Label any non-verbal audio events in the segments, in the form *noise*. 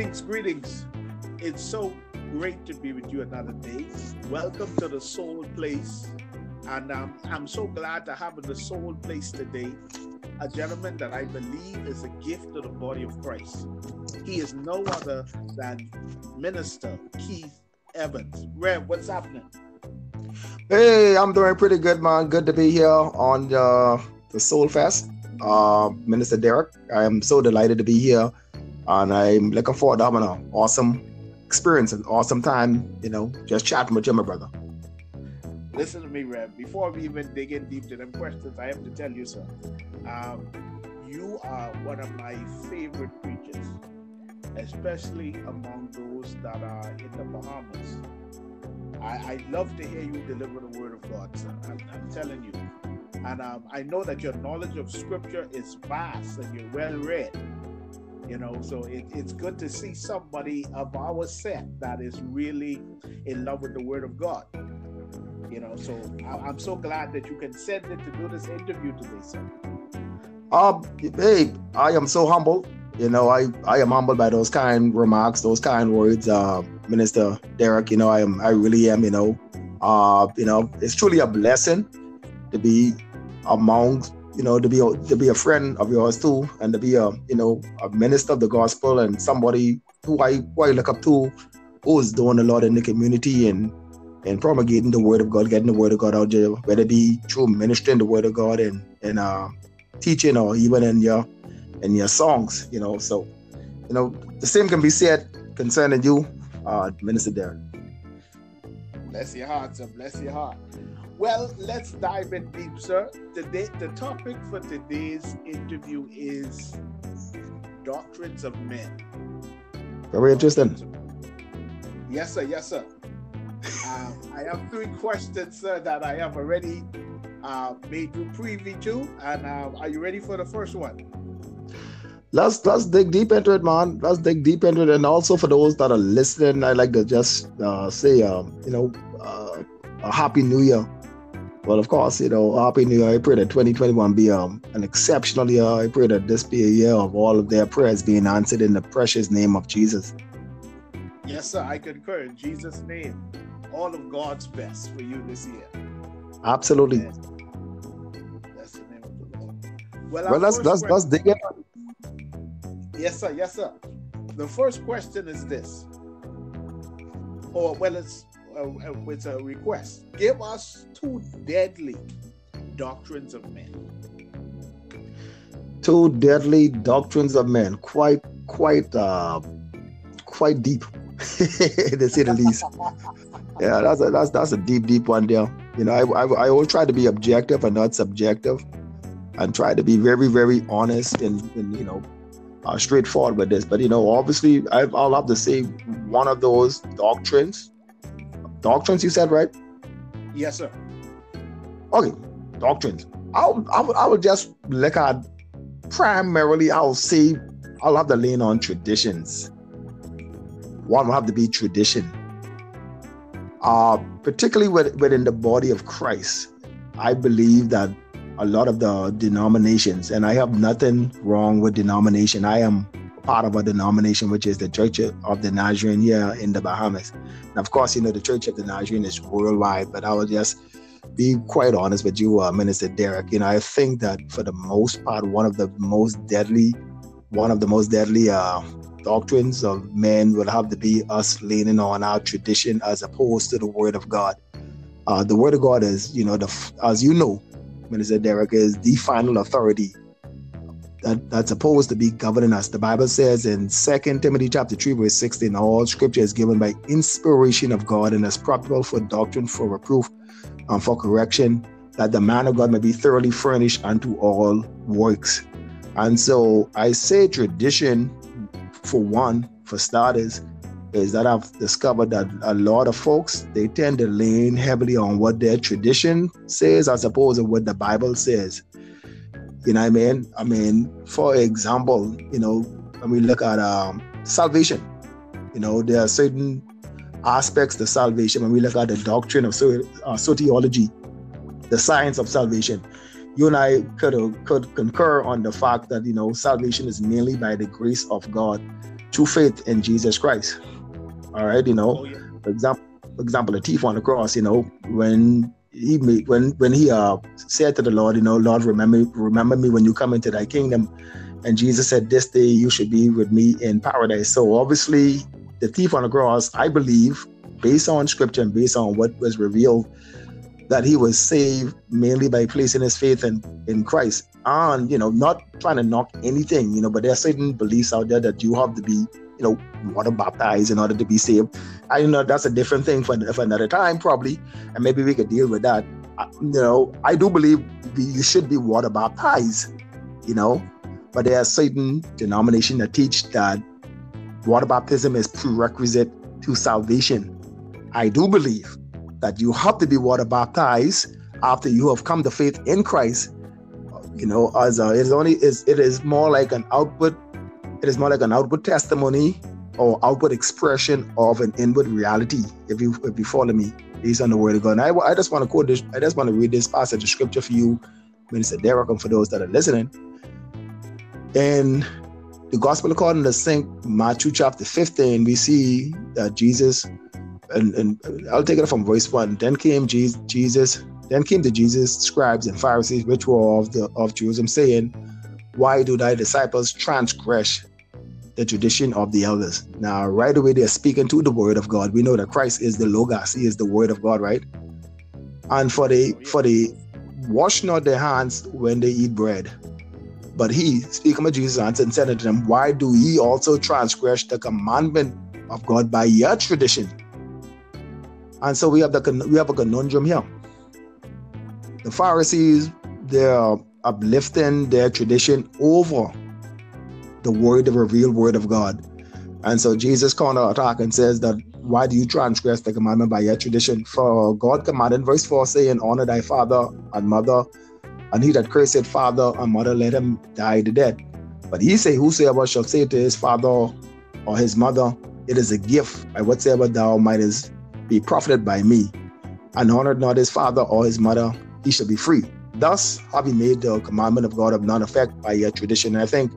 Greetings, greetings. It's so great to be with you another day. Welcome to the Soul Place. And um, I'm so glad to have in the Soul Place today a gentleman that I believe is a gift to the body of Christ. He is no other than Minister Keith Evans. Rev, what's happening? Hey, I'm doing pretty good, man. Good to be here on uh, the Soul Fest. Uh, Minister Derek, I am so delighted to be here and I'm looking forward to having an awesome experience, and awesome time, you know, just chatting with you, my brother. Listen to me, Rev. Before we even dig in deep to them questions, I have to tell you sir. Um, you are one of my favorite preachers, especially among those that are in the Bahamas. I, I love to hear you deliver the word of God, sir. I'm, I'm telling you. And um, I know that your knowledge of scripture is vast and you're well read you know so it, it's good to see somebody of our set that is really in love with the word of god you know so I, am so glad that you consented to do this interview today sir. Um hey i am so humble you know i i am humbled by those kind remarks those kind words uh minister derek you know i am i really am you know uh you know it's truly a blessing to be among you know, to be a, to be a friend of yours too, and to be a you know a minister of the gospel and somebody who I who I look up to, who's doing a lot in the community and and promulgating the word of God, getting the word of God out there, whether it be through ministering the word of God and and uh, teaching or even in your in your songs, you know. So, you know, the same can be said concerning you, uh, Minister Derek. Bless your heart, sir. Bless your heart. Well, let's dive in deep, sir. Today, the topic for today's interview is doctrines of men. Very interesting. Yes, sir. Yes, sir. um, I have three questions, sir, that I have already uh, made you privy to. And uh, are you ready for the first one? Let's let's dig deep into it, man. Let's dig deep into it, and also for those that are listening, I like to just uh, say, um, you know, uh, a happy New Year well, of course, you know, Happy New Year. I pray that 2021 be um, an exceptional year. I pray that this be a year of all of their prayers being answered in the precious name of Jesus. Yes, sir. I concur. In Jesus' name, all of God's best for you this year. Absolutely. Yes. That's the name of the Lord. Well, well let's, let's, let's dig in. Yes, sir. Yes, sir. The first question is this. Or, well, it's uh, uh, with a request. Give us two deadly doctrines of men. Two deadly doctrines of men. Quite, quite, uh, quite deep, *laughs* to say the least. yeah, that's a that's that's a deep, deep one there. You know, I, I I always try to be objective and not subjective, and try to be very, very honest and, and you know, uh, straightforward with this. But you know, obviously, I, I'll have to say one of those doctrines doctrines you said right? Yes sir. Okay doctrines i'll i will, I will just look at primarily i'll say i'll have to lean on traditions. One will have to be tradition. Uh particularly with, within the body of christ i believe that a lot of the denominations and i have nothing wrong with denomination. I am part of a denomination, which is the Church of the Nazarene here in the Bahamas. And of course, you know, the Church of the Nazarene is worldwide, but I will just be quite honest with you, uh, Minister Derek. You know, I think that for the most part, one of the most deadly, one of the most deadly uh, doctrines of men will have to be us leaning on our tradition as opposed to the Word of God. Uh, the Word of God is, you know, the as you know, Minister Derek is the final authority that, that's supposed to be governing us. The Bible says in Second Timothy chapter 3, verse 16, all scripture is given by inspiration of God and is profitable for doctrine, for reproof, and for correction, that the man of God may be thoroughly furnished unto all works. And so I say tradition, for one, for starters, is that I've discovered that a lot of folks they tend to lean heavily on what their tradition says as opposed to what the Bible says. You know what I mean? I mean, for example, you know, when we look at um, salvation, you know, there are certain aspects to salvation when we look at the doctrine of uh, soteriology, the science of salvation. You and I could uh, could concur on the fact that you know salvation is mainly by the grace of God, through faith in Jesus Christ. All right, you know, oh, yeah. for example, for example, the thief on the cross, you know, when he made when when he uh said to the Lord, you know, Lord, remember remember me when you come into thy kingdom. And Jesus said, This day you should be with me in paradise. So obviously, the thief on the cross, I believe, based on scripture and based on what was revealed, that he was saved mainly by placing his faith in, in Christ. And, you know, not trying to knock anything, you know, but there are certain beliefs out there that you have to be, you know, water baptized in order to be saved. I know that's a different thing for, for another time, probably, and maybe we could deal with that. you know, I do believe you should be water baptized, you know, but there are certain denominations that teach that water baptism is prerequisite to salvation. I do believe that you have to be water baptized after you have come to faith in Christ. You know, as a, it is only is it is more like an outward, it is more like an outward testimony or outward expression of an inward reality. If you if you follow me, based on the word of God. And I, I just want to quote this. I just want to read this passage of scripture for you, Minister Derek, and for those that are listening. In the Gospel according to St. Matthew chapter 15, we see that Jesus, and, and I'll take it from verse 1. Then came Jesus, then came to Jesus, scribes and Pharisees, which were of the of Jerusalem, saying, Why do thy disciples transgress the tradition of the elders? Now, right away, they're speaking to the word of God. We know that Christ is the Logos, He is the word of God, right? And for the oh, for the wash not their hands when they eat bread but he, speaking of Jesus, answered and said unto them, Why do ye also transgress the commandment of God by your tradition? And so we have the we have a conundrum here. The Pharisees, they're uplifting their tradition over the word, the revealed word of God. And so Jesus counterattack and says that why do you transgress the commandment by your tradition? For God commanded, verse 4 saying, Honor thy father and mother, and he that cursed father and mother, let him die the death. But he say, Whosoever shall say to his father or his mother, It is a gift by whatsoever thou mightest be profited by me, and honor not his father or his mother, he shall be free. Thus have you made the commandment of God of none effect by your tradition. And I think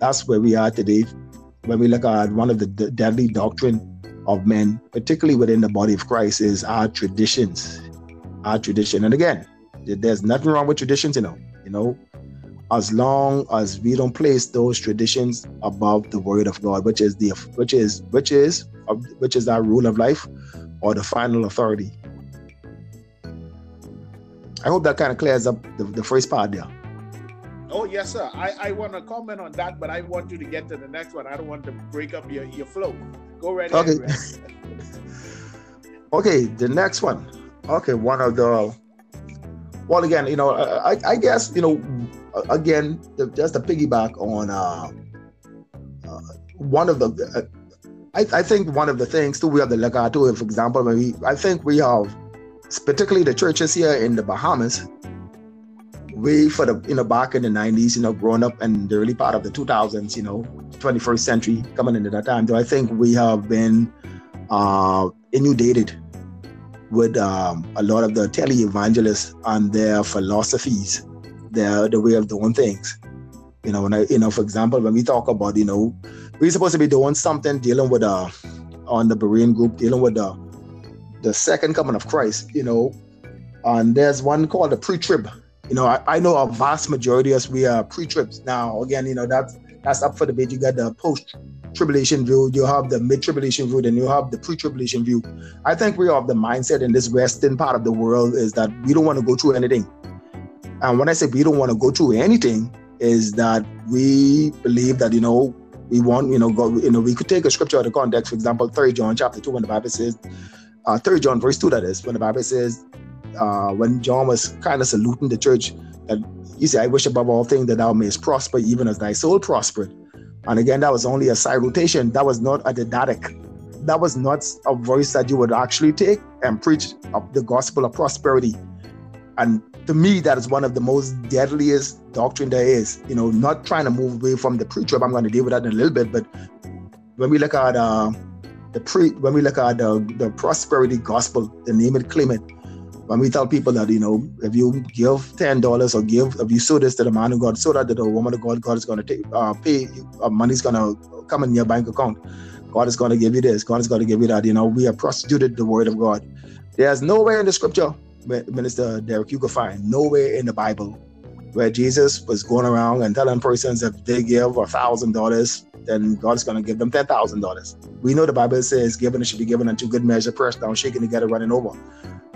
that's where we are today when we look at one of the deadly doctrine of men, particularly within the body of Christ, is our traditions. Our tradition. And again, there's nothing wrong with traditions, you know. You know, as long as we don't place those traditions above the word of God, which is the which is which is which is our rule of life or the final authority. I hope that kind of clears up the, the first part there. Oh yes, sir. I, I want to comment on that, but I want you to get to the next one. I don't want to break up your, your flow. Go right okay. ahead. *laughs* okay, the next one. Okay, one of the well, again, you know, I, I guess, you know, again, just a piggyback on uh, uh, one of the, uh, I, I, think one of the things too, we have the legato, for example, maybe I think we have, particularly the churches here in the Bahamas, we for the, you know, back in the 90s, you know, growing up and the early part of the 2000s, you know, 21st century coming into that time. So I think we have been uh, inundated with um, a lot of the tele-evangelists and their philosophies, their the way of doing things. You know, when I, you know, for example, when we talk about, you know, we're supposed to be doing something dealing with uh on the Berean group, dealing with the the second coming of Christ, you know, and there's one called the pre-trib. You know, I, I know a vast majority of us we are pre-tribs Now, again, you know, that's that's up for debate. You got the post tribulation view, you have the mid tribulation view, then you have the pre tribulation view. I think we have the mindset in this Western part of the world is that we don't want to go through anything. And when I say we don't want to go through anything, is that we believe that, you know, we want, you know, you know, we could take a scripture out of context, for example, 3 John chapter 2, when the Bible says, uh, 3 John verse 2, that is, when the Bible says, uh, when John was kind of saluting the church, that he said, I wish above all things that thou mayest prosper, even as thy soul prospered. And again, that was only a salutation. That was not a didactic. That was not a voice that you would actually take and preach the gospel of prosperity. And to me, that is one of the most deadliest doctrine there is. You know, not trying to move away from the pre-trib. I'm going to deal with that in a little bit. But when we look at uh, the pre, when we look at the, the prosperity gospel, the name it, claim it, when we tell people that, you know, if you give ten dollars or give if you sow this to the man of God, so that to the woman of God, God is gonna take uh, pay uh, money's gonna come in your bank account. God is gonna give you this, God is gonna give you that. You know, we have prostituted the word of God. There's nowhere in the scripture, Minister Derek, you could find nowhere in the Bible where Jesus was going around and telling persons if they give a thousand dollars, then God is going to give them ten thousand dollars. We know the Bible says, "Given it should be given unto good measure, pressed down, shaking together, running over."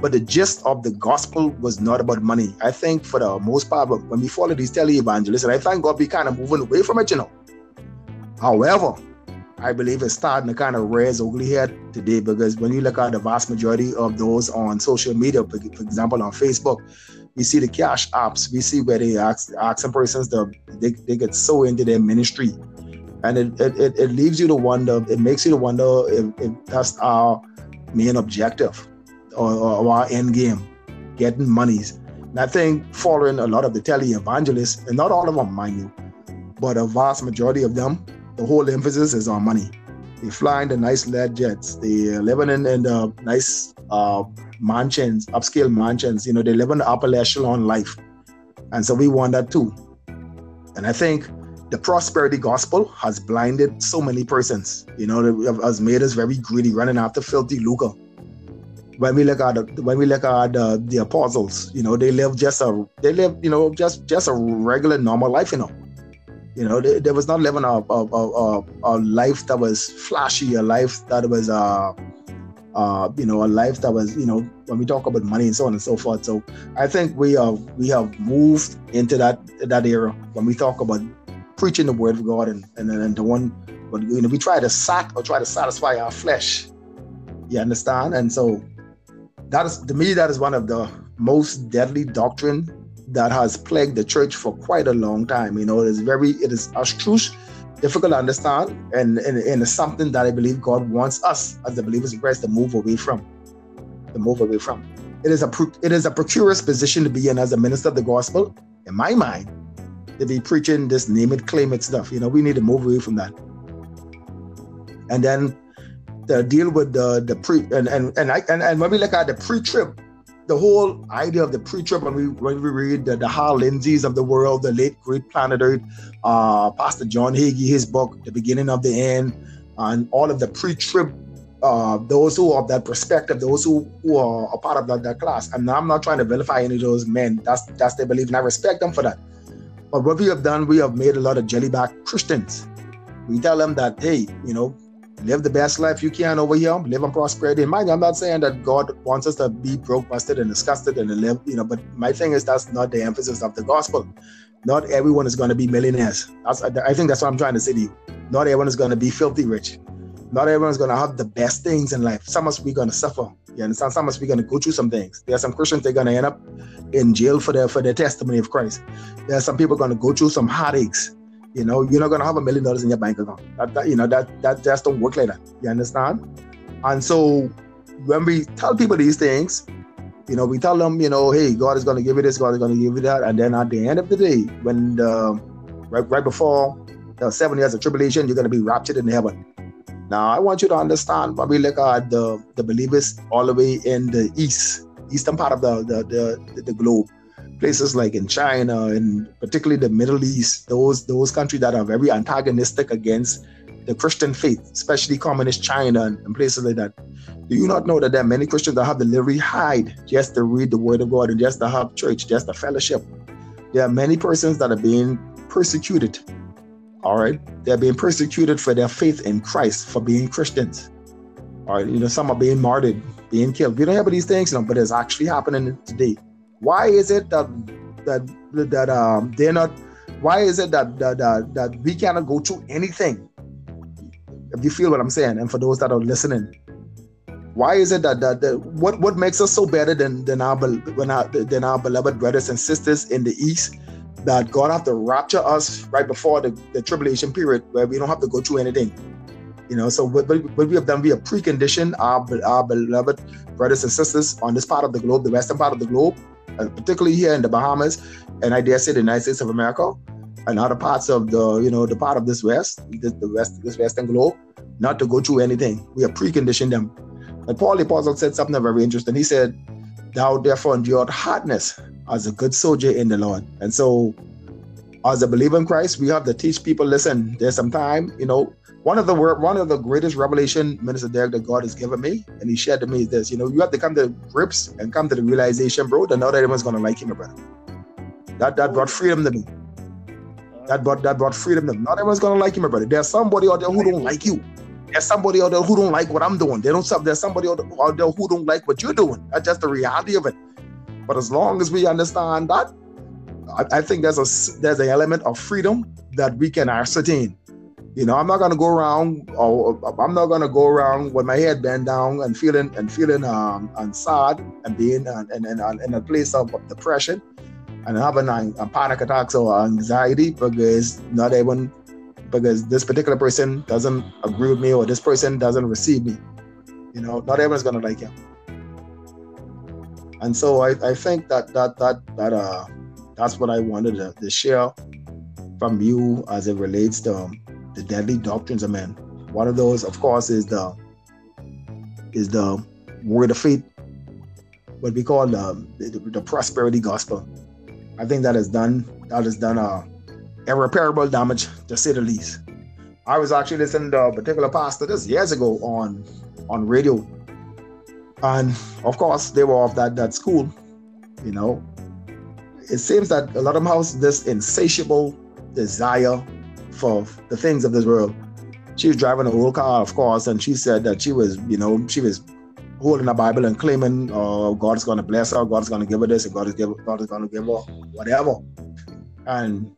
But the gist of the gospel was not about money. I think for the most part, when we follow these televangelists, and I thank God we kind of moving away from it, you know. However, I believe it's starting to kind of raise ugly head today because when you look at the vast majority of those on social media, for, example, on Facebook, we see the cash apps, we see where they ask asking persons to they, they get so into their ministry. And it, it, it leaves you to wonder, it makes you to wonder if, if that's our main objective or, or our end game, getting monies. And I think following a lot of the tele evangelists, and not all of them, mind you, but a vast majority of them, the whole emphasis is on money. They fly in the nice Lear jets. They living in, in the nice uh, mansions, upscale mansions. You know, they live in the upper echelon life. And so we want that too. And I think the prosperity gospel has blinded so many persons. You know, has made us very greedy, running after filthy lucre when we look at when we look at the, the apostles, you know, they live just a they live, you know, just just a regular normal life, you know. You know, they, they was not living a a, a, a life that was flashy, a life that was uh uh, you know, a life that was, you know, when we talk about money and so on and so forth. So I think we have we have moved into that that era when we talk about preaching the word of God and and, and the one when you know we try to sack or try to satisfy our flesh. You understand? And so that is to me that is one of the most deadly doctrine that has plagued the church for quite a long time. You know, it is very it is abstruse, difficult to understand, and, and, and it's something that I believe God wants us as the believers in Christ to move away from. To move away from. It is a it is a precarious position to be in as a minister of the gospel, in my mind, to be preaching this name it, claim it stuff. You know, we need to move away from that. And then the deal with the the pre and and and, I, and, and when we look at the pre-trib, the whole idea of the pre-trib when we when we read the, the Hal Lindsays of the world, the late great planet Earth, uh, Pastor John Hagee, his book, The Beginning of the End, and all of the pre-trib uh, those who are of that perspective, those who, who are a part of that, that class. And I'm not trying to vilify any of those men. That's that's their belief, and I respect them for that. But what we have done, we have made a lot of jellyback Christians. We tell them that, hey, you know, live the best life you can over here, live in prosperity. And mind I'm not saying that God wants us to be broke, busted, and disgusted and live, you know, but my thing is that's not the emphasis of the gospel. Not everyone is going to be millionaires. That's, I think that's what I'm trying to say to you. Not everyone is going to be filthy rich. Not everyone is going to have the best things in life. Some of us we're going to suffer. You understand? Some of us we're going to go through some things. There are some Christians they're going to end up in jail for their for their testimony of Christ. There are some people going to go through some heartaches you know, you're not gonna have a million dollars in your bank account. That, that, you know that that just don't work like that. You understand? And so when we tell people these things, you know, we tell them, you know, hey, God is gonna give you this, God is gonna give you that, and then at the end of the day, when the right right before the seven years of tribulation, you're gonna be raptured in heaven. Now, I want you to understand when we look at the, the believers all the way in the east, eastern part of the the, the, the globe places like in China and particularly the Middle East, those those countries that are very antagonistic against the Christian faith, especially communist China and, places like that. Do you not know that there are many Christians that have to literally hide just to read the Word of God and just to have church, just to fellowship? There are many persons that are being persecuted. All right, they're being persecuted for their faith in Christ, for being Christians. All right, you know, some are being martyred, being killed. We don't have these things, you know, but it's actually happening today. Why is it that that that um they're not? Why is it that that that, that we cannot go through anything? If you feel what I'm saying, and for those that are listening, why is it that, that, that what what makes us so better than than our than our beloved brothers and sisters in the east that God have to rapture us right before the, the tribulation period where we don't have to go through anything you know so what, what we have done we have preconditioned our, our beloved brothers and sisters on this part of the globe the western part of the globe particularly here in the Bahamas, and I dare say the United States of America, and other parts of the, you know, the part of this West, this, the West, this Western globe, not to go through anything. We have preconditioned them. And Paul the Apostle said something very interesting. He said, thou therefore endured hardness as a good soldier in the Lord. And so, as a believer in Christ, we have to teach people. Listen, there's some time. You know, one of the one of the greatest revelation, Minister Derek, that God has given me, and He shared to me is this. You know, you have to come to grips and come to the realization, bro, that not everyone's gonna like you, brother. That that brought freedom to me. That brought that brought freedom to me. Not everyone's gonna like you, my brother. There's somebody out there who don't like you. There's somebody out there who don't like what I'm doing. They don't. There's somebody out there who don't like what you're doing. That's just the reality of it. But as long as we understand that, I, I think there's a there's an element of freedom that we can ascertain. You know, I'm not gonna go around, or I'm not gonna go around with my head bent down and feeling and feeling um and sad and being uh, and in, in, a place of depression and having a, panic attacks or anxiety because not even because this particular person doesn't agree with me or this person doesn't receive me. You know, not everyone's gonna like you. And so I, I think that that that that uh that's what I wanted to, to share from you as it relates to um, the deadly doctrines of men. One of those, of course, is the is the word of faith, what we call the, the, the prosperity gospel. I think that has done that has done uh, irreparable damage to say the least. I was actually listening to a particular pastor just years ago on on radio, and of course they were of that that school. You know, it seems that a lot of them have this insatiable desire for the things of this world. She was driving an old car, of course, and she said that she was, you know, she was holding a Bible and claiming, "Oh, God is going to bless her, God is going to give her this, God is God is going to give her whatever." And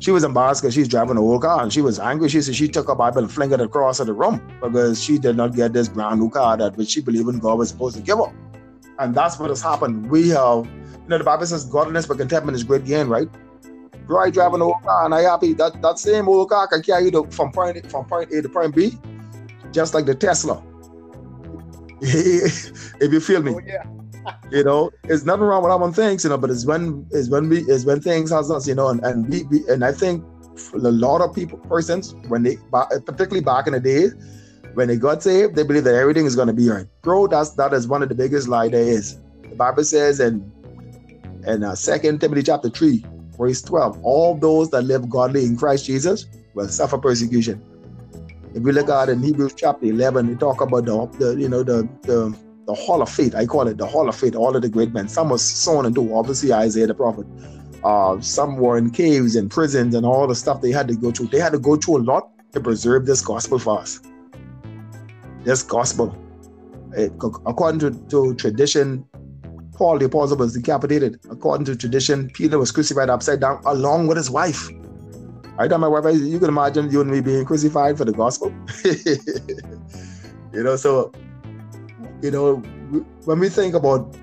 she was embarrassed because she's driving an old car, and she was angry. She said she took her Bible and flung it across at the room because she did not get this brand new car that which she believed in God was supposed to give her. And that's what has happened. We have, you know, the Bible says godliness but contentment is great gain, right? I driving an old car and I happy that that same old car can carry you to, from point from point A to point B, just like the Tesla. *laughs* if you feel me. Oh, yeah. *laughs* you know, it's nothing wrong with our things, you know, but it's when it's when we it's when things has us, you know, and and we, we and I think a lot of people persons when they particularly back in the days when they got saved, they believe that everything is going to be right. Bro, that's that is one of the biggest lie there is. The Bible says in in uh, Second Timothy chapter three, verse twelve, all those that live godly in Christ Jesus will suffer persecution. If we look at in Hebrews chapter 11, we talk about the, the you know the, the the hall of faith. I call it the hall of faith. All of the great men. Some was sown into obviously Isaiah the prophet. Uh, some were in caves and prisons and all the stuff they had to go through. They had to go through a lot to preserve this gospel for us. This gospel, it, according to, to tradition, Paul the apostle was decapitated. According to tradition, Peter was crucified upside down along with his wife. I tell my wife, you can imagine you and me being crucified for the gospel. *laughs* you know, so, you know, when we think about,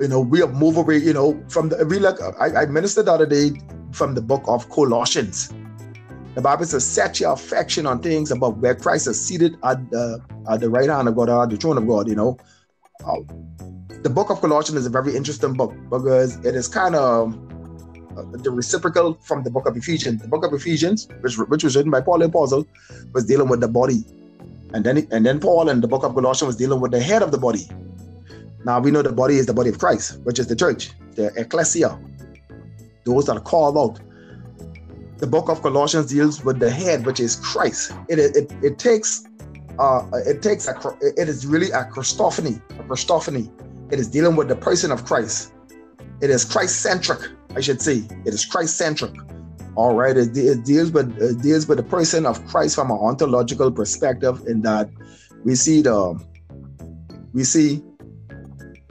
you know, we have moved away, you know, from the, we like, I, I ministered the other day from the book of Colossians. The Bible says, set your affection on things above where Christ is seated at the, at the right hand of God, at the throne of God, you know. Uh, the book of Colossians is a very interesting book because it is kind of uh, the reciprocal from the book of Ephesians. The book of Ephesians, which, which was written by Paul the Apostle, was dealing with the body. And then, and then Paul in the book of Colossians was dealing with the head of the body. Now we know the body is the body of Christ, which is the church, the ecclesia, those that are called out. The book of Colossians deals with the head, which is Christ. It, it, it takes uh, it takes a, it is really a Christophany, a Christophany. It is dealing with the person of Christ. It is Christ centric. I should say. It is Christ centric. All right, it, it deals with it deals with the person of Christ from an ontological perspective, in that we see the we see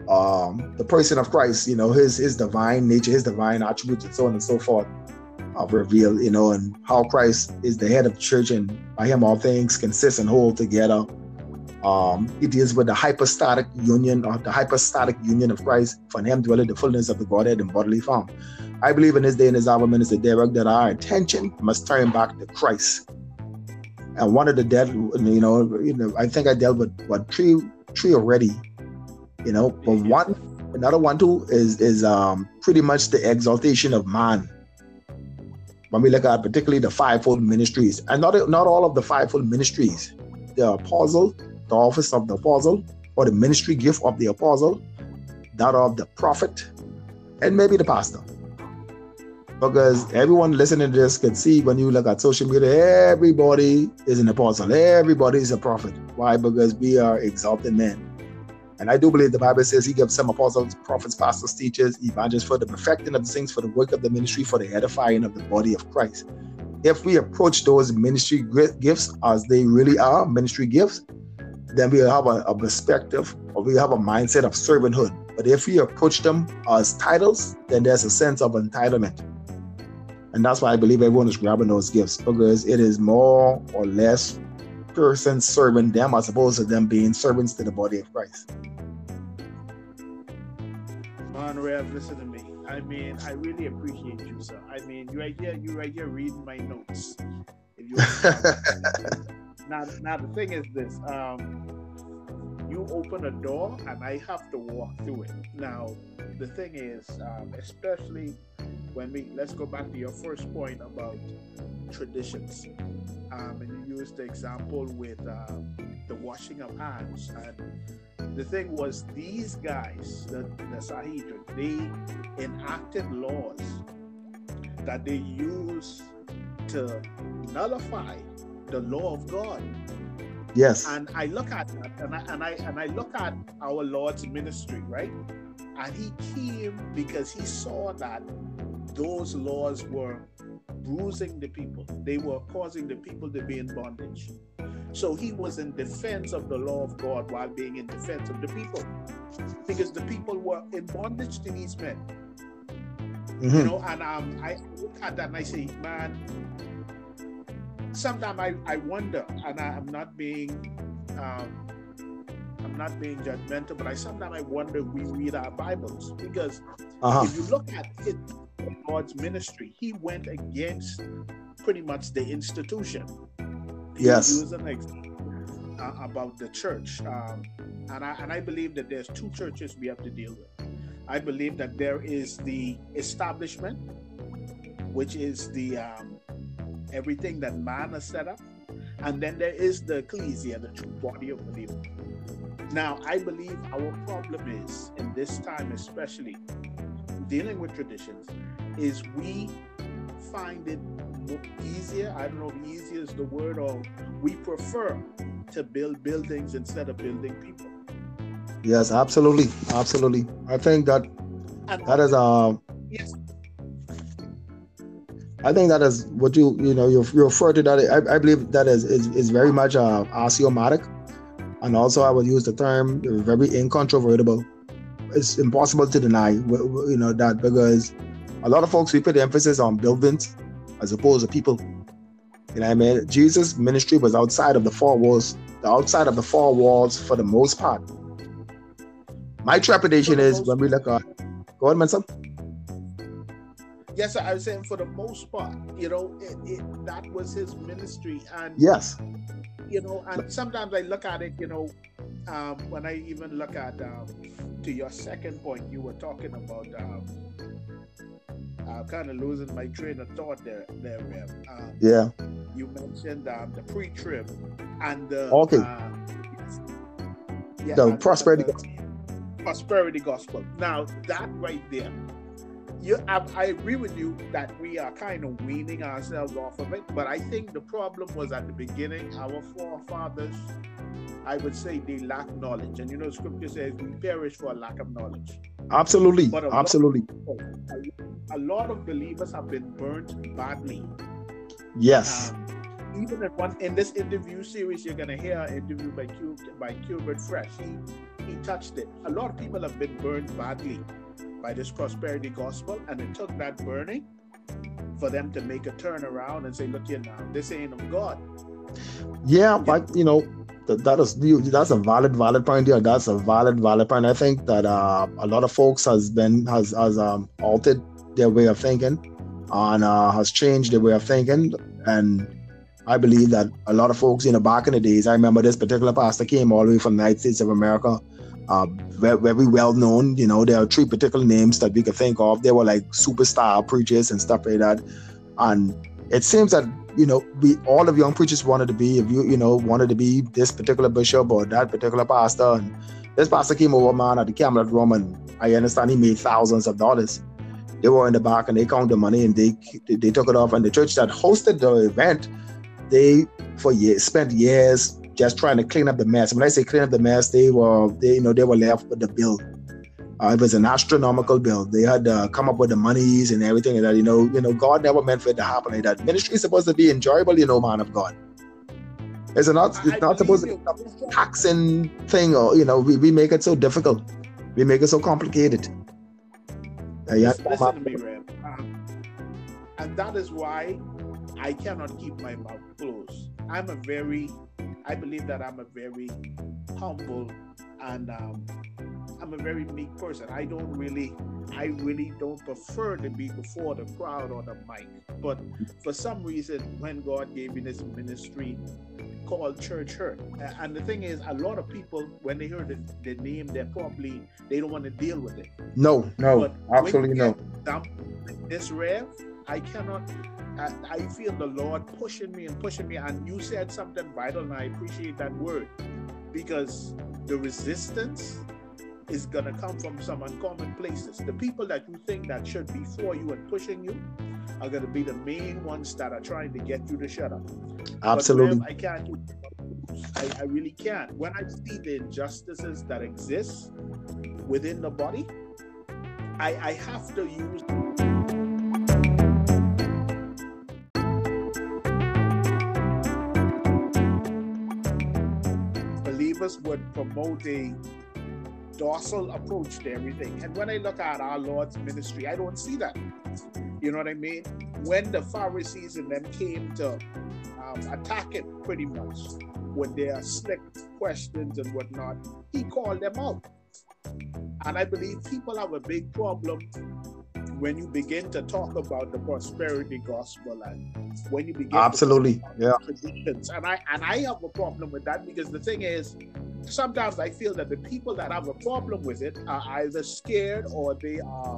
um, the person of Christ, you know, his his divine nature, his divine attributes, and so on and so forth, are revealed, you know, and how Christ is the head of the church, and by him all things consist and hold together. Um, it deals with the hypostatic union or the hypostatic union of Christ. For him dwelleth the fullness of the Godhead in bodily form. I believe in this day and this hour, Minister Derek, that our attention must turn back to Christ. And one of the dead, you know, you know, I think I dealt with what three, three already, you know, but one, another one too is is um pretty much the exaltation of man. When we look at particularly the fivefold ministries, and not not all of the fivefold ministries, the apostle, the office of the apostle or the ministry gift of the apostle, that of the prophet and maybe the pastor. Because everyone listening to this can see when you look at social media, everybody is an apostle, everybody is a prophet. Why? Because we are exalted men. And I do believe the Bible says he gives some apostles, prophets, pastors, teachers, evangelists for the perfecting of the things, for the work of the ministry, for the edifying of the body of Christ. If we approach those ministry gifts as they really are, ministry gifts, then we have a, a perspective or we have a mindset of servanthood. But if we approach them as titles, then there's a sense of entitlement. And that's why I believe everyone is grabbing those gifts because it is more or less persons serving them as opposed to them being servants to the body of Christ. Man, Rev, listen to me. I mean, I really appreciate you, sir. I mean, you right here, you right here reading my notes. *laughs* Now, now the thing is this: um, you open a door, and I have to walk through it. Now, the thing is, um, especially when we let's go back to your first point about traditions um, and you used the example with uh, the washing of hands and the thing was these guys the, the they enacted laws that they use to nullify the law of God yes and I look at that and I, and I and I look at our Lord's ministry right and he came because he saw that those laws were bruising the people. They were causing the people to be in bondage. So he was in defense of the law of God while being in defense of the people. Because the people were in bondage to these men. Mm-hmm. You know, and um, I look at that and I say, man, sometimes I, I wonder, and I, am not being um, I'm not being judgmental, but I sometimes I wonder if we read our Bibles because uh-huh. if you look at it, God's ministry, he went against pretty much the institution. He yes. Was an example uh, about the church, um, and I and I believe that there's two churches we have to deal with. I believe that there is the establishment, which is the um, everything that man has set up, and then there is the ecclesia, the true body of believers. Now, I believe our problem is in this time, especially dealing with traditions, is we find it easier. I don't know if easier is the word, or we prefer to build buildings instead of building people. Yes, absolutely, absolutely. I think that and that is um. Yes. I think that is what you you know you, you refer to that. I, I believe that is is, is very much uh, axiomatic, and also I would use the term very incontrovertible. It's impossible to deny you know that because a lot of folks we put emphasis on buildings as opposed to people. You know what I mean? Jesus' ministry was outside of the four walls, the outside of the four walls for the most part. My trepidation is when we look at go ahead, Mensa. Yes, I was saying for the most part, you know, it, it, that was his ministry, and yes, you know, and sometimes I look at it, you know, um, when I even look at um, to your second point, you were talking about um, I'm kind of losing my train of thought there, there, Rev. Um, yeah. You mentioned um, the pre-trib and the okay. Uh, yeah, the prosperity the, gospel. prosperity gospel. Now that right there, you, I, I, agree with you that we are kind of weaning ourselves off of it. But I think the problem was at the beginning. Our forefathers, I would say, they lack knowledge, and you know, Scripture says we perish for a lack of knowledge. Absolutely, absolutely. Lot of, a lot of believers have been burnt badly. Yes. Um, even in one in this interview series, you're gonna hear an interview by Q, by Qbert Fresh. He he touched it. A lot of people have been burned badly by this prosperity gospel, and it took that burning for them to make a turnaround and say, "Look here now, this ain't of God." Yeah, but you know, that, that is that's a valid valid point here. That's a valid valid point. I think that uh, a lot of folks has been has has um, altered their way of thinking and uh, has changed their way of thinking. And I believe that a lot of folks, you know, back in the days, I remember this particular pastor came all the way from the United States of America, uh, very, well known. You know, there are three particular names that we could think of. They were like superstar preachers and stuff like that. And it seems that you know we all of young preachers wanted to be if you you know wanted to be this particular bishop or that particular pastor and this pastor came over man at the Camelot Room and I understand he made thousands of dollars. They were in the back and they counted the money and they they took it off. And the church that hosted the event, they for years spent years just trying to clean up the mess. When I say clean up the mess, they were they you know they were left with the bill. Uh, it was an astronomical bill. They had to come up with the monies and everything and that. You know, you know, God never meant for it to happen like that. Ministry is supposed to be enjoyable, you know, man of God. It's not it's not supposed to be a taxing thing or you know, we, we make it so difficult. We make it so complicated. Uh, yeah, listen, me. Um, and that is why I cannot keep my mouth closed. I'm a very, I believe that I'm a very humble and um, I'm a very meek person. I don't really, I really don't prefer to be before the crowd or the mic. But for some reason, when God gave me this ministry called Church Hurt, and the thing is, a lot of people when they hear the, the name, they're probably they don't want to deal with it. No, no, but absolutely no. This rev, I cannot. I, I feel the Lord pushing me and pushing me, and you said something vital, and I appreciate that word because the resistance is going to come from some uncommon places. The people that you think that should be for you and pushing you are going to be the main ones that are trying to get you to shut up. Absolutely. I can't. I, I really can't. When I see the injustices that exist within the body, I, I have to use. Would promote a docile approach to everything. And when I look at our Lord's ministry, I don't see that. You know what I mean? When the Pharisees and them came to um, attack it pretty much with their slick questions and whatnot, he called them out. And I believe people have a big problem when you begin to talk about the prosperity gospel and when you begin absolutely yeah traditions and i and i have a problem with that because the thing is sometimes I feel that the people that have a problem with it are either scared or they are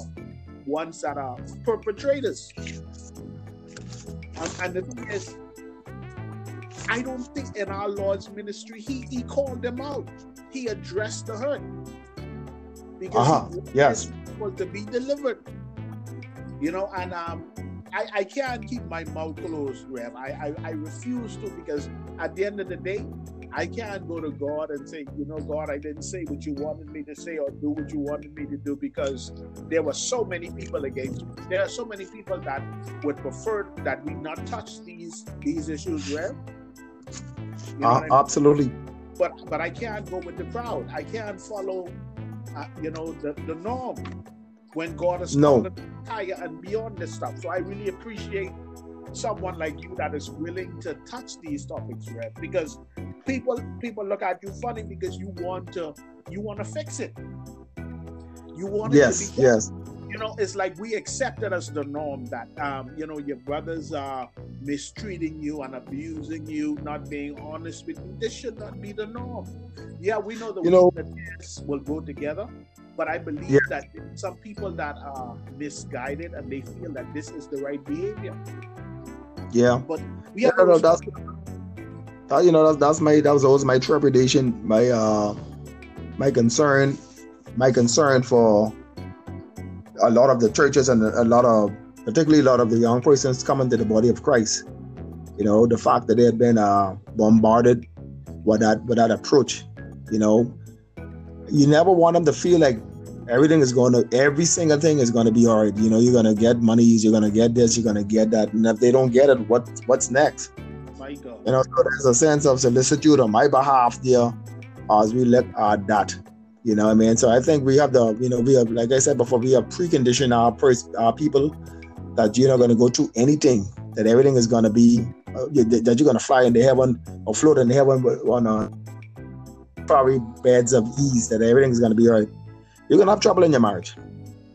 ones that are perpetrators. And, and the thing is, I don't think in our Lord's ministry he, he called them out. He addressed the hurt. Because uh-huh. yes. was to be delivered. You know, and um I, I can't keep my mouth closed, Rev. I, I, I refuse to because at the end of the day, I can't go to God and say, you know, God, I didn't say what you wanted me to say or do what you wanted me to do because there were so many people against me. There are so many people that would prefer that we not touch these these issues, right? You know uh, I mean? Absolutely. But but I can't go with the crowd. I can't follow, uh, you know, the, the norm when God has no. higher and beyond this stuff. So I really appreciate someone like you that is willing to touch these topics, right? Because people people look at you funny because you want to you want to fix it. You want it yes, to be yes. You know, it's like we accept it as the norm that um, you know, your brothers are mistreating you and abusing you, not being honest with you. This should not be the norm. Yeah, we know the you know, that will go together, but I believe yeah. that some people that are misguided and they feel that this is the right behavior. Yeah. But we have yeah, no, that's that, you know that's that's my that was always my trepidation, my uh my concern, my concern for a lot of the churches and a lot of particularly a lot of the young persons coming to the body of Christ. You know, the fact that they had been uh, bombarded with that with that approach. You know, you never want them to feel like everything is going to every single thing is going to be all right. You know you're going to get monies you're going to get this you're going to get that. And if they don't get it what what's next? You know so there's a sense of solicitude on my behalf there as we look at that you know what i mean? So i think we have the you know we have like i said before we have preconditioned our pers- our people that you're not going to go through anything that everything is going to be uh, that you're going to fly in the heaven or float in the heaven on a probably beds of ease that everything's to be all right you're gonna have trouble in your marriage.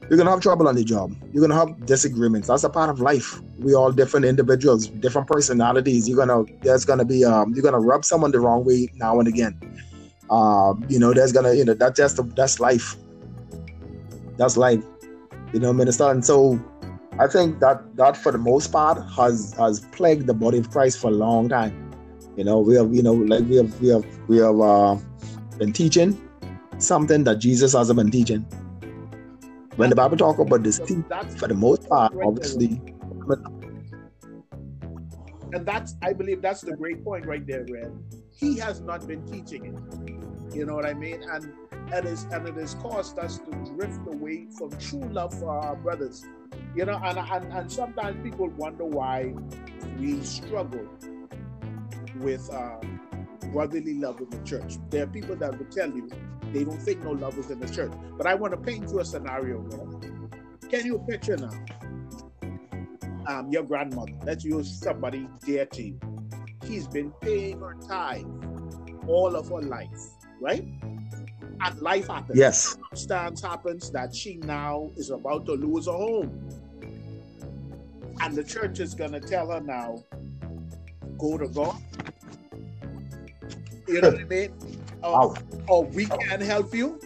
You're gonna have trouble on the job. You're gonna have disagreements. That's a part of life. We all different individuals, different personalities. You're gonna there's gonna be um you're gonna rub someone the wrong way now and again. Uh, you know, there's gonna you know that that's the, that's life. That's life. You know, minister. And so I think that that for the most part has has plagued the body of Christ for a long time. You know, we have you know like we have we have we have uh, been teaching something that Jesus hasn't been teaching. when the Bible talk about the seed, for the most part, obviously. And that's, I believe, that's the great point right there, Red. He has not been teaching it. You know what I mean? And and it's and it has caused us to drift away from true love for our brothers. You know, and and, and sometimes people wonder why we struggle with uh, brotherly love in the church. There are people that will tell you they don't think no love is in the church. But I want to paint you a scenario where can you picture now? Um, your grandmother, let's use somebody dear to you. She's been paying her tithe all of her life, right? And life happens. Yes. Circumstance happens that she now is about to lose her home. And the church is going to tell her now, go to God. You know what I mean? Or, or we can help you.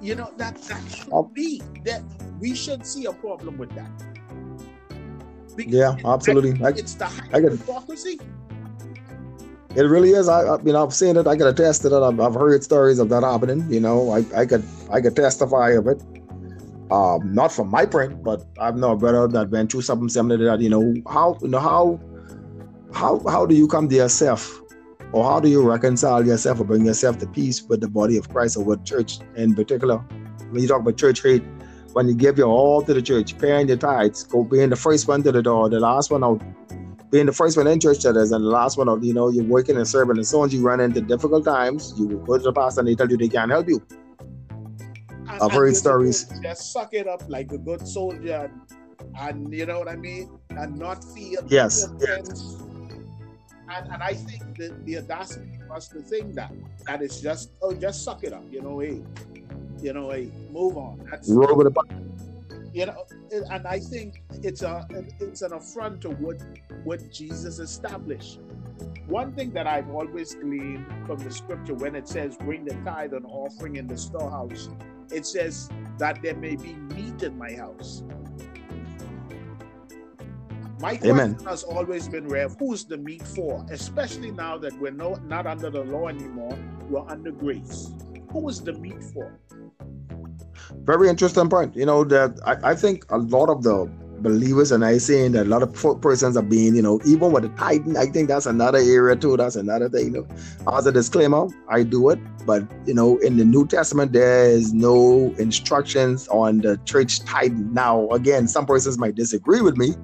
You know, that, that should be, that we should see a problem with that. Because yeah, absolutely. It's the hypocrisy. It really is. I, I you know, I've seen it. I can attest to that. I've, I've heard stories of that happening. You know, I, I could I could testify of it. Um, not from my print, but I've known a brother that went through something similar to that. You know, how you know how how how do you come to yourself, or how do you reconcile yourself or bring yourself to peace with the body of Christ or with church in particular? When you talk about church hate, when you give your all to the church, paying your tithes, go being the first one to the door, the last one out, being the first one in church that is, and the last one out, you know, you're working and serving. And so as you run into difficult times, you go to the pastor and they tell you they can't help you. And, I've heard stories. Just suck it up like a good soldier and, and you know what I mean? And not feel yes, yes. And, and I think the, the audacity was the thing that that is just oh just suck it up, you know, hey, you know, hey, move on. That's roll with the you know, and I think it's a it's an affront to what what Jesus established. One thing that I've always gleaned from the scripture when it says bring the tithe and offering in the storehouse, it says that there may be meat in my house. My question Amen. has always been, Rev, who's the meat for? Especially now that we're no, not under the law anymore, we're under grace. Who is the meat for? very interesting point. You know that I, I think a lot of the believers and I saying that a lot of persons are being, you know, even with the tithing, I think that's another area too. That's another thing. You know, as a disclaimer, I do it, but you know, in the New Testament, there is no instructions on the church tithing. Now, again, some persons might disagree with me,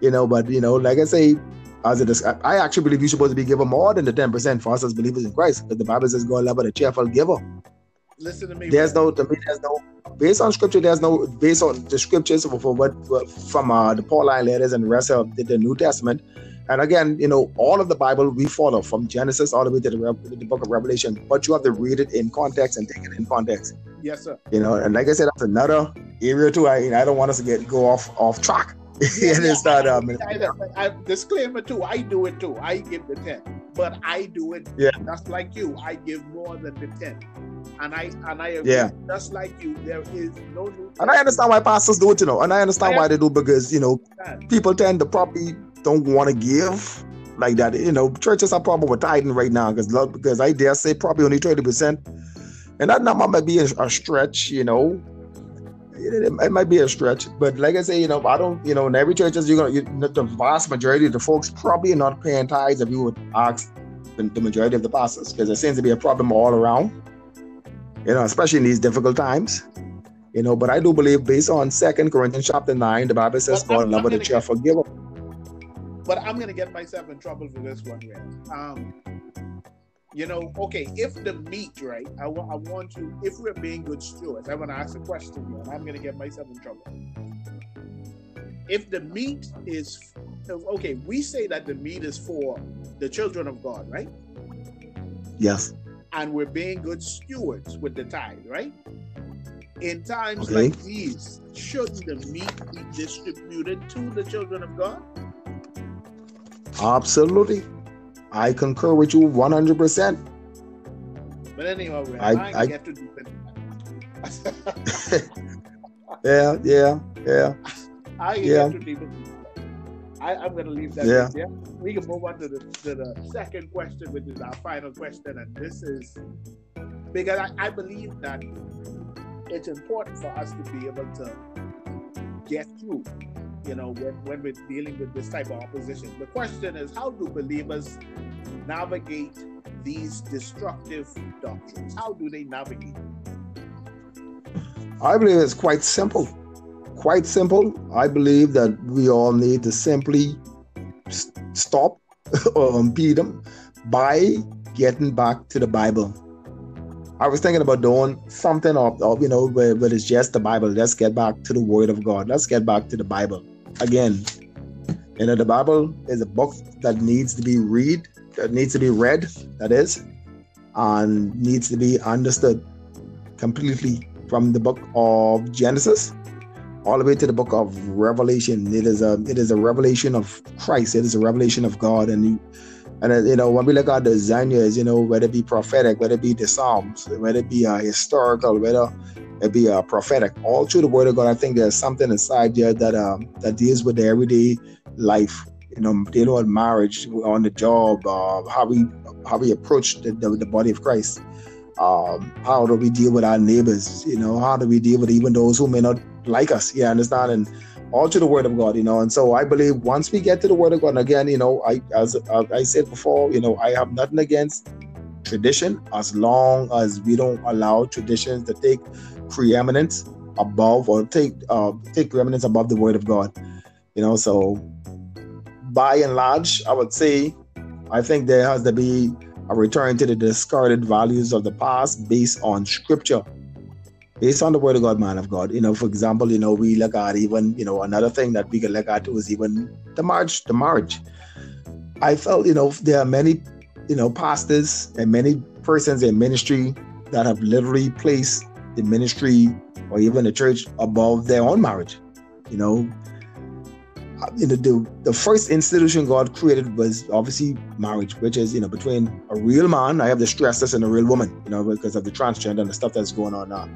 you know, but you know, like I say, as it is, I actually believe you're supposed to be given more than the 10% for us as believers in Christ. Because the Bible says God love a cheerful giver. Listen to me. There's no, to me, there's no, based on scripture, there's no, based on the scriptures for what, from uh, the Pauline letters and the rest of the, the, New Testament. And again, you know, all of the Bible we follow from Genesis all the way to the, the book of Revelation, but you have to read it in context and take it in context. Yes, sir. You know, and like I said, that's another area too. I, I don't want us to get go off off track. *laughs* Yeah, and it's not um, I, I, disclaimer too. I do it too. I give the ten, but I do it yeah. just like you. I give more than the ten and I and I agree. Yeah. Just like you, there is no. And I understand why pastors do it, you know, and I understand I why they do because you know people tend to probably don't want to give like that. You know, churches are probably with tithing right now because because I dare say probably only twenty percent, and that number might be a, a stretch, you know. It, it, might be a stretch, but like I say, you know, I don't, you know, in every church, you're gonna, you, the vast majority of the folks probably are not paying tithes if you would ask the, the majority of the pastors, because there seems to be a problem all around you know, especially in these difficult times. You know, but I do believe based on Second Corinthians chapter 9, the Bible says but God love the cheerful giver. But I'm gonna get myself in trouble for this one, man. Um, you know, okay, if the meat, right? I, w- I want to, if we're being good stewards, I'm gonna ask a question here, and I'm gonna get myself in trouble. If the meat is okay, we say that the meat is for the children of God, right? Yes and we're being good stewards with the tithe, right? In times okay. like these, shouldn't the meat be distributed to the children of God? Absolutely. I concur with you 100%. But anyhow, I, I, I get to do it. *laughs* yeah, yeah, yeah. I yeah. get to do I, am going to leave that. Yeah. yeah. We can move on to the, to the second question, which is our final question. And this is because I, I believe that it's important for us to be able to get through, you know, when, when we're dealing with this type of opposition. The question is, how do believers navigate these destructive doctrines? How do they navigate? I believe it's quite simple. Quite simple. I believe that we all need to simply stop or impede them by getting back to the Bible. I was thinking about doing something of, of you know, where, where it's just the Bible. Let's get back to the Word of God. Let's get back to the Bible. Again, you know, the Bible is a book that needs to be read, that needs to be read, that is, and needs to be understood completely from the book of Genesis all the way to the book of Revelation. It is a it is a revelation of Christ. It is a revelation of God, and you, and you know when we look at the genres, you know whether it be prophetic, whether it be the Psalms, whether it be uh, historical, whether it be uh, prophetic, all through the Word of God, I think there's something inside there that um that deals with the everyday life. You know, dealing with marriage, on the job, uh, how we how we approach the, the, the body of Christ. Um, how do we deal with our neighbors? You know, how do we deal with even those who may not like us? Yeah, understand? And all to the word of God, you know. And so I believe once we get to the word of God, again, you know, I as I said before, you know, I have nothing against tradition as long as we don't allow traditions to take preeminence above or take uh, take preeminence above the word of God. You know, so by and large, I would say I think there has to be a return to the discarded values of the past based on scripture based on the word of God, man of God. You know, for example, you know, we look at even, you know, another thing that we can look at was even the marriage, the marriage. I felt, you know, there are many, you know, pastors and many persons in ministry that have literally placed the ministry or even the church above their own marriage. You know, uh, the, the first institution God created was obviously marriage, which is, you know, between a real man, I have to stress this, and a real woman, you know, because of the transgender and the stuff that's going on now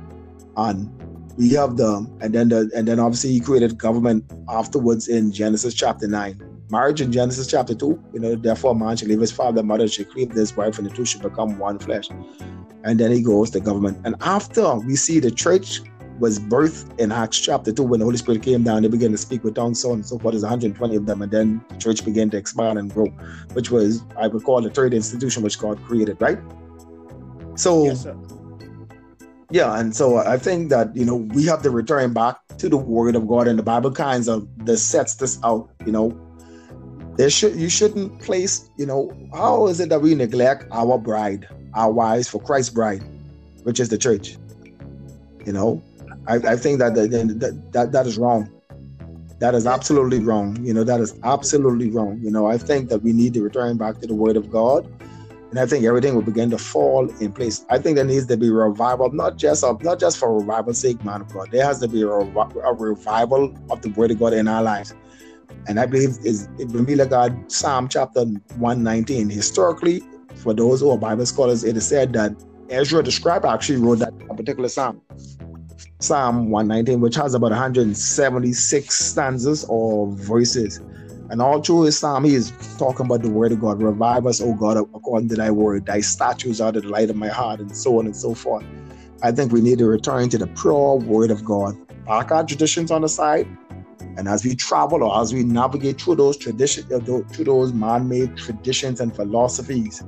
and we have the and then the and then obviously he created government afterwards in Genesis chapter nine. Marriage in Genesis chapter two, you know, therefore man shall leave his father, mother shall cleave his wife, and the two shall become one flesh. And then he goes to government. And after we see the church was birthed in Acts chapter 2 when the Holy Spirit came down, they began to speak with tongues, so on and so forth. There's 120 of them, and then the church began to expand and grow, which was, I would call, the third institution which God created, right? So, yes, yeah, and so I think that you know we have to return back to the Word of God, and the Bible kinds of the sets this out. You know, there should you shouldn't place. You know, how is it that we neglect our bride, our wives for Christ's bride, which is the church? You know, I, I think that, that that that is wrong. That is absolutely wrong. You know, that is absolutely wrong. You know, I think that we need to return back to the Word of God and I think everything will begin to fall in place. I think there needs to be revival, not just of not just for revival's sake, man of God. There has to be a, a revival of the Word of God in our lives. And I believe is when we look at Psalm chapter 119, historically, for those who are Bible scholars, it is said that Ezra the scribe actually wrote that particular psalm. Psalm 119, which has about 176 stanzas or verses. And all through his psalm, he is talking about the word of God. Revive us, O God, according to thy word. Thy statutes are the light of my heart, and so on and so forth. I think we need to return to the pure word of God. Park our traditions on the side. And as we travel or as we navigate through those traditions, uh, through those man-made traditions and philosophies,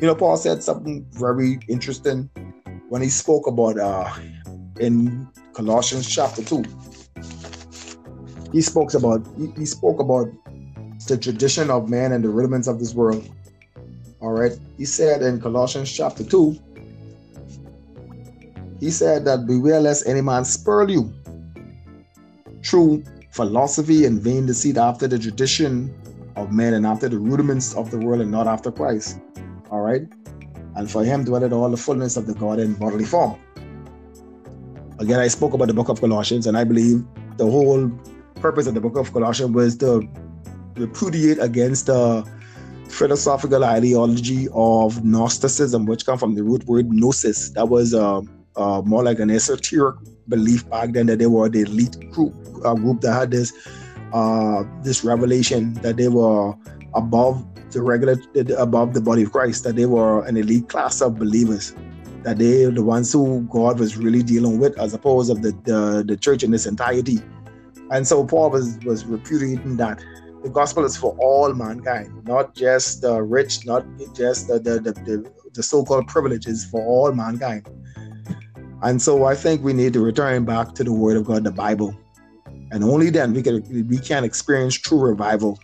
you know, Paul said something very interesting when he spoke about uh, in Colossians chapter two. He spoke about he, he spoke about the tradition of man and the rudiments of this world. All right. He said in Colossians chapter 2, he said that beware lest any man spurl you through philosophy and vain deceit after the tradition of men and after the rudiments of the world and not after Christ. All right. And for him dwelleth all the fullness of the God in bodily form. Again, I spoke about the book of Colossians, and I believe the whole purpose of the book of Colossians was to repudiate against the philosophical ideology of Gnosticism, which come from the root word gnosis. That was uh, uh, more like an esoteric belief back then that they were the elite group, uh, group that had this uh, this revelation that they were above the regular, above the body of Christ, that they were an elite class of believers that they the ones who God was really dealing with, as opposed of the, the, the church in its entirety. And so Paul was, was repudiating that the gospel is for all mankind, not just the rich, not just the, the, the, the, the so-called privileges for all mankind. And so I think we need to return back to the word of God, the Bible. And only then we can we can experience true revival.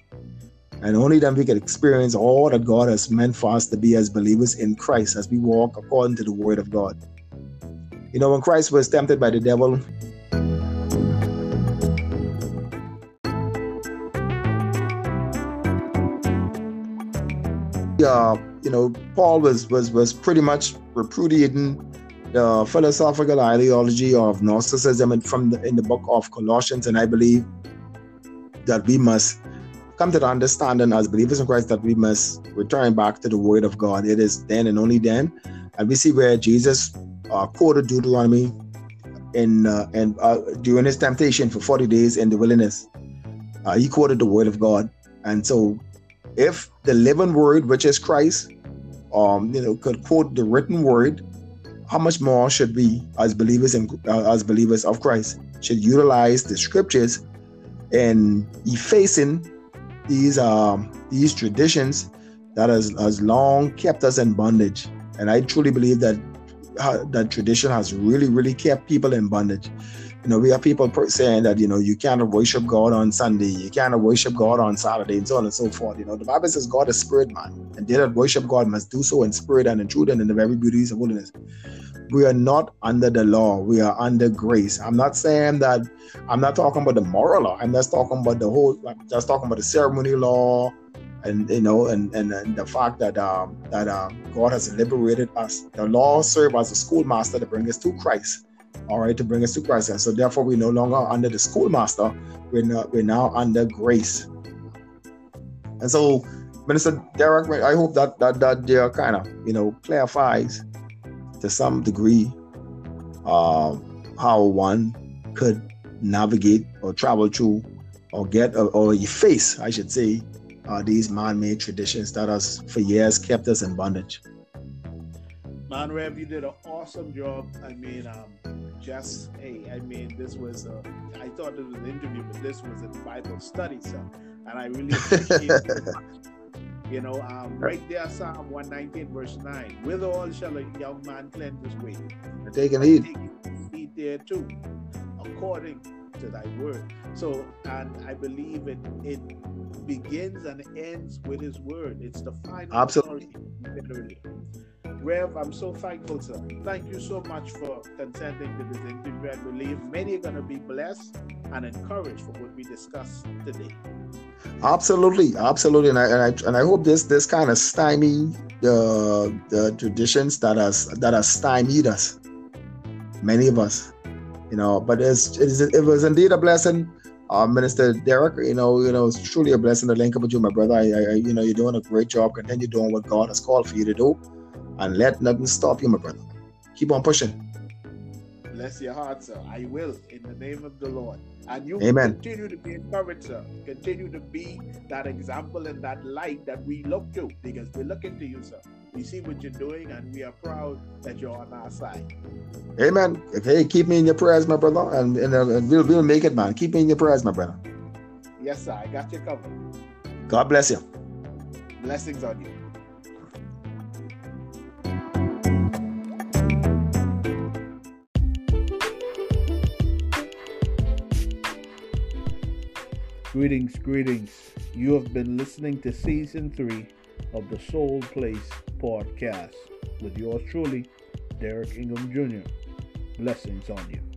And only then we can experience all that God has meant for us to be as believers in Christ as we walk according to the word of God. You know, when Christ was tempted by the devil, uh, you know, Paul was was was pretty much repudiating the philosophical ideology of Gnosticism from the, in the book of Colossians, and I believe that we must come to the understanding as believers in Christ that we must return back to the Word of God. It is then and only then, and we see where Jesus uh, quoted Deuteronomy in uh, and uh, during his temptation for forty days in the wilderness. Uh, he quoted the Word of God, and so if the living Word, which is Christ, um, you know, could quote the written Word how much more should we, as believers in uh, as believers of Christ, should utilize the scriptures in effacing these um, these traditions that has, has long kept us in bondage? And I truly believe that uh, that tradition has really, really kept people in bondage. You know, we have people saying that, you know, you cannot worship God on Sunday, you cannot worship God on Saturday, and so on and so forth. You know, the Bible says God is spirit, man. And they that worship God must do so in spirit and in truth and in the very beauties of holiness. We are not under the law, we are under grace. I'm not saying that I'm not talking about the moral law, I'm just talking about the whole, I'm just talking about the ceremony law, and you know, and and, and the fact that um, that um, God has liberated us. The law served as a schoolmaster to bring us to Christ all right, to bring us to Christ. And so therefore we're no longer under the schoolmaster, we're not, we're now under grace. And so Minister Derek, I hope that that that there kind of you know clarifies to some degree uh, how one could navigate or travel through or get or, or efface, I should say, uh, these man-made traditions that has for years kept us in bondage. Man, Rev, you did an awesome job. I mean, um, just hey, I mean, this was a, I thought it was an interview, but this was a Bible study, so, and I really appreciate it. *laughs* You know, um, right there, Psalm 119, verse 9. With all shall a young man cleanse his way. Take and eat. Eat there too, according to thy word. So, and I believe it it begins and ends with his word. It's the final Absolutely. Rev, I'm so thankful, sir. Thank you so much for consenting to this interview. I believe many are going to be blessed and encouraged for what we discussed today. Absolutely, absolutely, and I and I, and I hope this this kind of stymie the the traditions that has that has stymied us, many of us, you know. But it's, it, was indeed a blessing. Uh, Minister Derek, you know, you know, it's truly a blessing to link up with you, my brother. I, I, you know, you're doing a great job. Continue doing what God has called for you to do and let nothing stop you, my brother. Keep on pushing. Bless your heart, sir. I will in the name of the Lord. And you Amen. continue to be encouraged, sir. Continue to be that example and that light that we look to because we're looking to you, sir. We see what you're doing and we are proud that you're on our side. Amen. Hey, keep me in your prayers, my brother, and, and, uh, we'll, we'll make it, man. Keep me in your prayers, my brother. Yes, sir. I got you covered. God bless you. Blessings on you. Greetings, greetings. You have been listening to season three of the Soul Place podcast with yours truly, Derek Ingham Jr. Blessings on you.